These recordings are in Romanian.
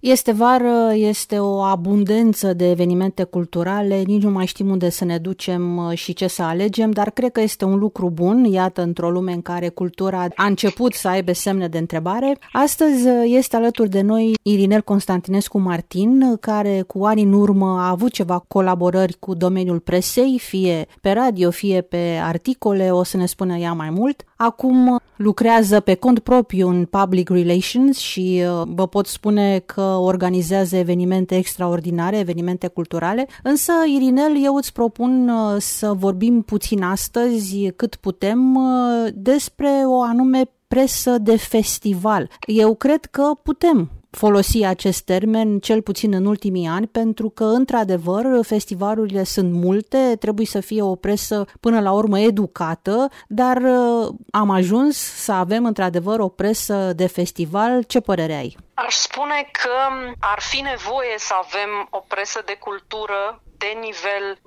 Este vară, este o abundență de evenimente culturale, nici nu mai știm unde să ne ducem uh, și ce să alegem, dar cred că este un lucru bun, iată, într-o lume în care cultura a început să aibă semne de întrebare. Astăzi uh, este alături de noi Irinel Constantinescu Martin, care cu ani în urmă a avut ceva colaborări cu domeniul presei, fie pe radio, fie pe articole, o să ne spună ea mai mult. Acum lucrează pe cont propriu în public relations și uh, vă pot spune că organizează evenimente extraordinare, evenimente culturale. Însă, Irinel, eu îți propun uh, să vorbim puțin astăzi, cât putem, uh, despre o anume presă de festival. Eu cred că putem folosi acest termen, cel puțin în ultimii ani, pentru că, într-adevăr, festivalurile sunt multe, trebuie să fie o presă până la urmă educată, dar uh, am ajuns să avem, într-adevăr, o presă de festival. Ce părere ai? Aș spune că ar fi nevoie să avem o presă de cultură de nivel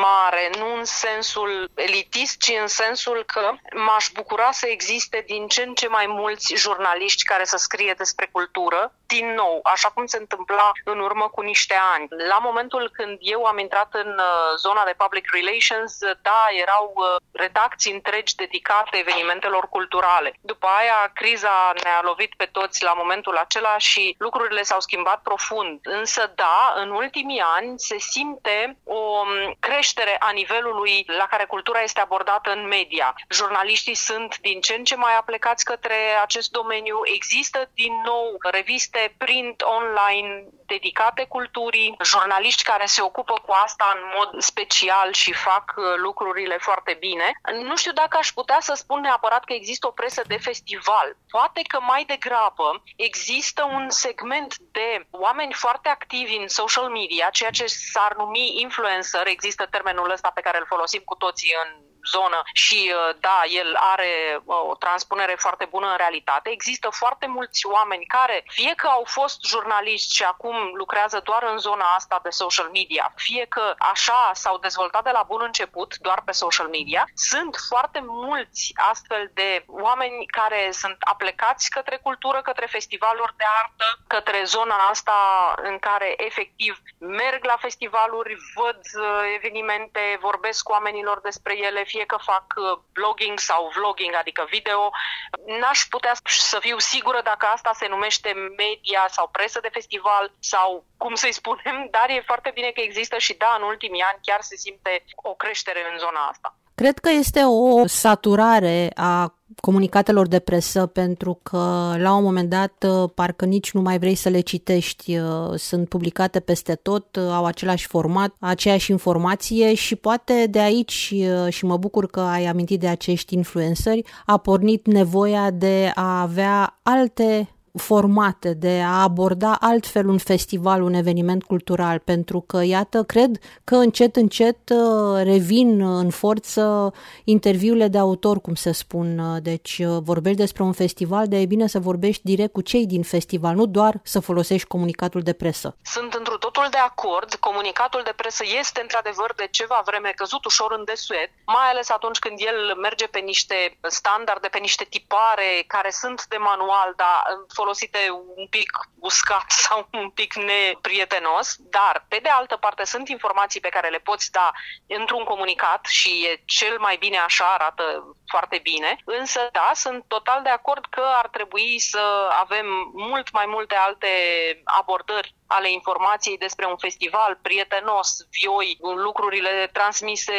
mare, nu în sensul elitist, ci în sensul că m-aș bucura să existe din ce în ce mai mulți jurnaliști care să scrie despre cultură, din nou, așa cum se întâmpla în urmă cu niște ani. La momentul când eu am intrat în uh, zona de public relations, da, erau uh, redacții întregi dedicate evenimentelor culturale. După aia, criza ne-a lovit pe toți la momentul acela și lucrurile s-au schimbat profund. Însă, da, în ultimii ani se simte o um, creștere a nivelului la care cultura este abordată în media. Jurnaliștii sunt din ce în ce mai aplecați către acest domeniu. Există din nou reviste print online dedicate culturii, jurnaliști care se ocupă cu asta în mod special și fac uh, lucrurile foarte bine. Nu știu dacă aș putea să spun neapărat că există o presă de festival. Poate că mai degrabă există un segment de oameni foarte activi în social media, ceea ce s-ar numi influencer, există termenul ăsta pe care îl folosim cu toții în zonă și uh, da, el are uh, o transpunere foarte bună în realitate. Există foarte mulți oameni care, fie că au fost jurnaliști și acum lucrează doar în zona asta de social media, fie că așa s-au dezvoltat de la bun început, doar pe social media, sunt foarte mulți astfel de oameni care sunt aplecați către cultură, către festivaluri de artă, către zona asta în care efectiv merg la festivaluri, văd uh, evenimente, vorbesc cu oamenilor despre ele, fie că fac uh, blogging sau vlogging, adică video. N-aș putea să fiu sigură dacă asta se numește media sau presă de festival sau cum să-i spunem, dar e foarte bine că există și da, în ultimii ani chiar se simte o creștere în zona asta. Cred că este o saturare a comunicatelor de presă pentru că la un moment dat uh, parcă nici nu mai vrei să le citești, uh, sunt publicate peste tot, uh, au același format, aceeași informație și poate de aici și mă bucur că ai amintit de acești influenceri, a pornit nevoia de a avea alte formate, de a aborda altfel un festival, un eveniment cultural, pentru că, iată, cred că încet, încet uh, revin în forță interviurile de autor, cum se spun. Deci uh, vorbești despre un festival, de e bine să vorbești direct cu cei din festival, nu doar să folosești comunicatul de presă. Sunt într totul de acord. Comunicatul de presă este într-adevăr de ceva vreme căzut ușor în desuet, mai ales atunci când el merge pe niște standarde, pe niște tipare care sunt de manual, dar folosite un pic uscat sau un pic neprietenos, dar pe de altă parte sunt informații pe care le poți da într-un comunicat și e cel mai bine așa, arată foarte bine, însă da, sunt total de acord că ar trebui să avem mult mai multe alte abordări ale informației despre un festival prietenos, vioi, lucrurile transmise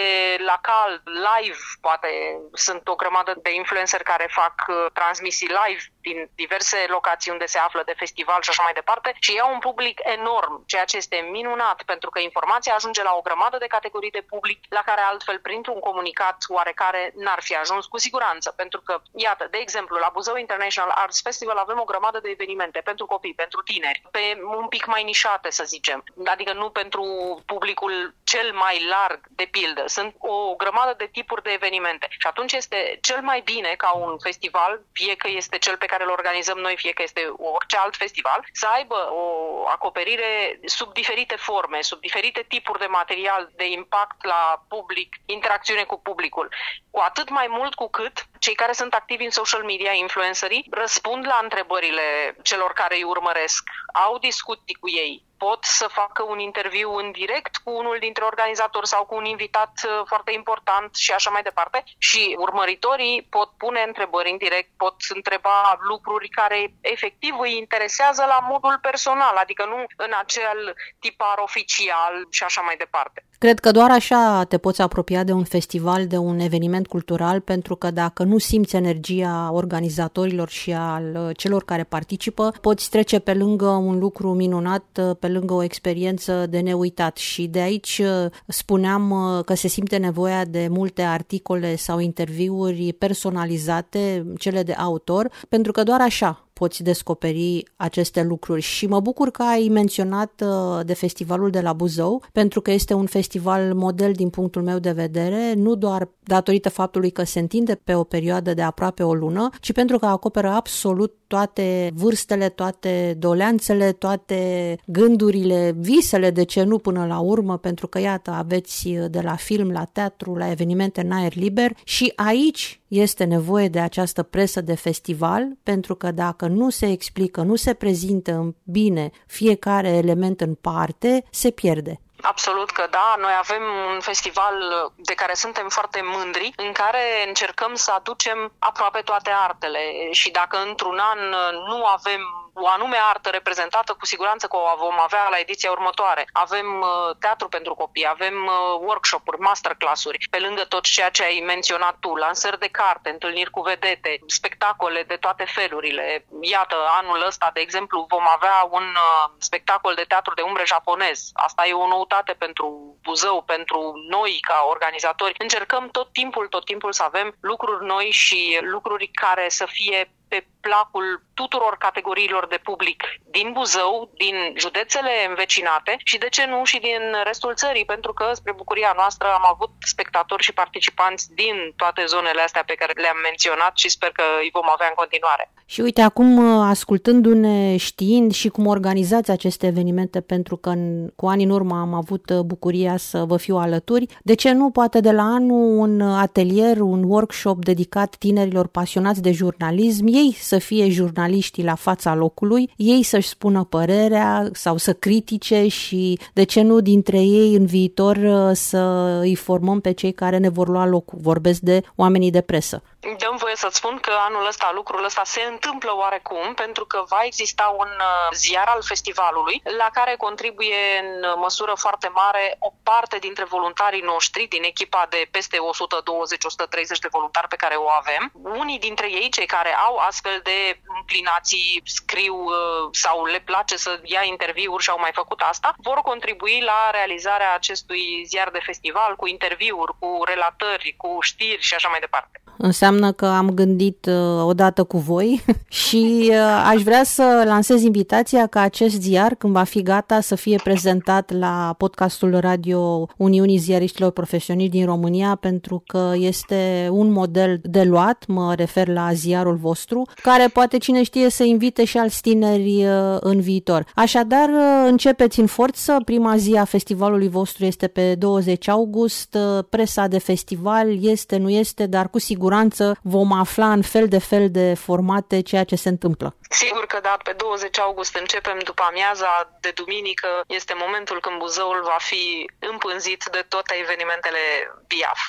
la cal, live, poate sunt o grămadă de influencer care fac uh, transmisii live din diverse locații unde se află de festival și așa mai departe și iau un public enorm, ceea ce este minunat pentru că informația ajunge la o grămadă de categorii de public la care altfel printr-un comunicat oarecare n-ar fi ajuns cu siguranță, pentru că, iată, de exemplu, la Buzău International Arts Festival avem o grămadă de evenimente pentru copii, pentru tineri, pe un pic mai nișate, să zicem, adică nu pentru publicul cel mai larg, de pildă. Sunt o grămadă de tipuri de evenimente și atunci este cel mai bine ca un festival, fie că este cel pe care îl organizăm noi, fie că este orice alt festival, să aibă o acoperire sub diferite forme, sub diferite tipuri de material de impact la public, interacțiune cu publicul. Cu atât mai mult cu cât cei care sunt activi în social media, influencerii, răspund la întrebările celor care îi urmăresc, au discuții cu ei, pot să facă un interviu în direct cu unul dintre organizatori sau cu un invitat uh, foarte important și așa mai departe. Și urmăritorii pot pune întrebări în direct, pot întreba lucruri care efectiv îi interesează la modul personal, adică nu în acel tipar oficial și așa mai departe. Cred că doar așa te poți apropia de un festival, de un eveniment cultural, pentru că dacă nu simți energia organizatorilor și al uh, celor care participă, poți trece pe lângă un lucru minunat, uh, pe lângă o experiență de neuitat. Și de aici uh, spuneam că se simte nevoia de multe articole sau interviuri personalizate, cele de autor, pentru că doar așa poți descoperi aceste lucruri și mă bucur că ai menționat uh, de festivalul de la Buzău, pentru că este un festival model din punctul meu de vedere, nu doar datorită faptului că se întinde pe o perioadă de aproape o lună, ci pentru că acoperă absolut toate vârstele, toate doleanțele, toate gândurile, visele, de ce nu până la urmă, pentru că iată, aveți de la film, la teatru, la evenimente în aer liber și aici este nevoie de această presă de festival, pentru că dacă nu se explică, nu se prezintă bine fiecare element în parte, se pierde. Absolut că da. Noi avem un festival de care suntem foarte mândri, în care încercăm să aducem aproape toate artele și dacă într-un an nu avem o anume artă reprezentată, cu siguranță că o vom avea la ediția următoare. Avem uh, teatru pentru copii, avem uh, workshop-uri, masterclass-uri, pe lângă tot ceea ce ai menționat tu, lansări de carte, întâlniri cu vedete, spectacole de toate felurile. Iată, anul ăsta, de exemplu, vom avea un uh, spectacol de teatru de umbre japonez. Asta e o noutate pentru Buzău, pentru noi ca organizatori. Încercăm tot timpul, tot timpul să avem lucruri noi și lucruri care să fie pe placul tuturor categoriilor de public din Buzău, din județele învecinate și de ce nu și din restul țării, pentru că spre bucuria noastră am avut spectatori și participanți din toate zonele astea pe care le-am menționat și sper că îi vom avea în continuare. Și uite, acum ascultându-ne, știind și cum organizați aceste evenimente, pentru că în, cu ani în urmă am avut bucuria să vă fiu alături, de ce nu poate de la anul un atelier, un workshop dedicat tinerilor pasionați de jurnalism, ei să fie jurnaliștii la fața locului, ei să-și spună părerea sau să critique și de ce nu dintre ei în viitor uh, să îi formăm pe cei care ne vor lua locul. Vorbesc de oamenii de presă. Dăm voie să-ți spun că anul ăsta lucrul ăsta se întâmplă oarecum pentru că va exista un uh, ziar al festivalului la care contribuie în măsură foarte mare o parte dintre voluntarii noștri din echipa de peste 120-130 de voluntari pe care o avem. Unii dintre ei, cei care au astfel de inclinații, scriu uh, sau le place să ia interviuri și au mai făcut asta, vor contribui la realizarea acestui ziar de festival cu interviuri, cu relatări, cu știri și așa mai departe. Înseamnă că am gândit uh, odată cu voi și uh, aș vrea să lansez invitația ca acest ziar, când va fi gata, să fie prezentat la podcastul Radio Uniunii Ziariștilor Profesioniști din România, pentru că este un model de luat, mă refer la ziarul vostru, care poate cine știe să invite și alți tineri uh, în viitor. Așadar, uh, începeți în forță, prima zi a festivalului vostru este pe 20 august, uh, presa de festival este, nu este, dar cu siguranță siguranță vom afla în fel de fel de formate ceea ce se întâmplă. Sigur că da, pe 20 august începem după amiaza de duminică, este momentul când Buzăul va fi împânzit de toate evenimentele BIAF.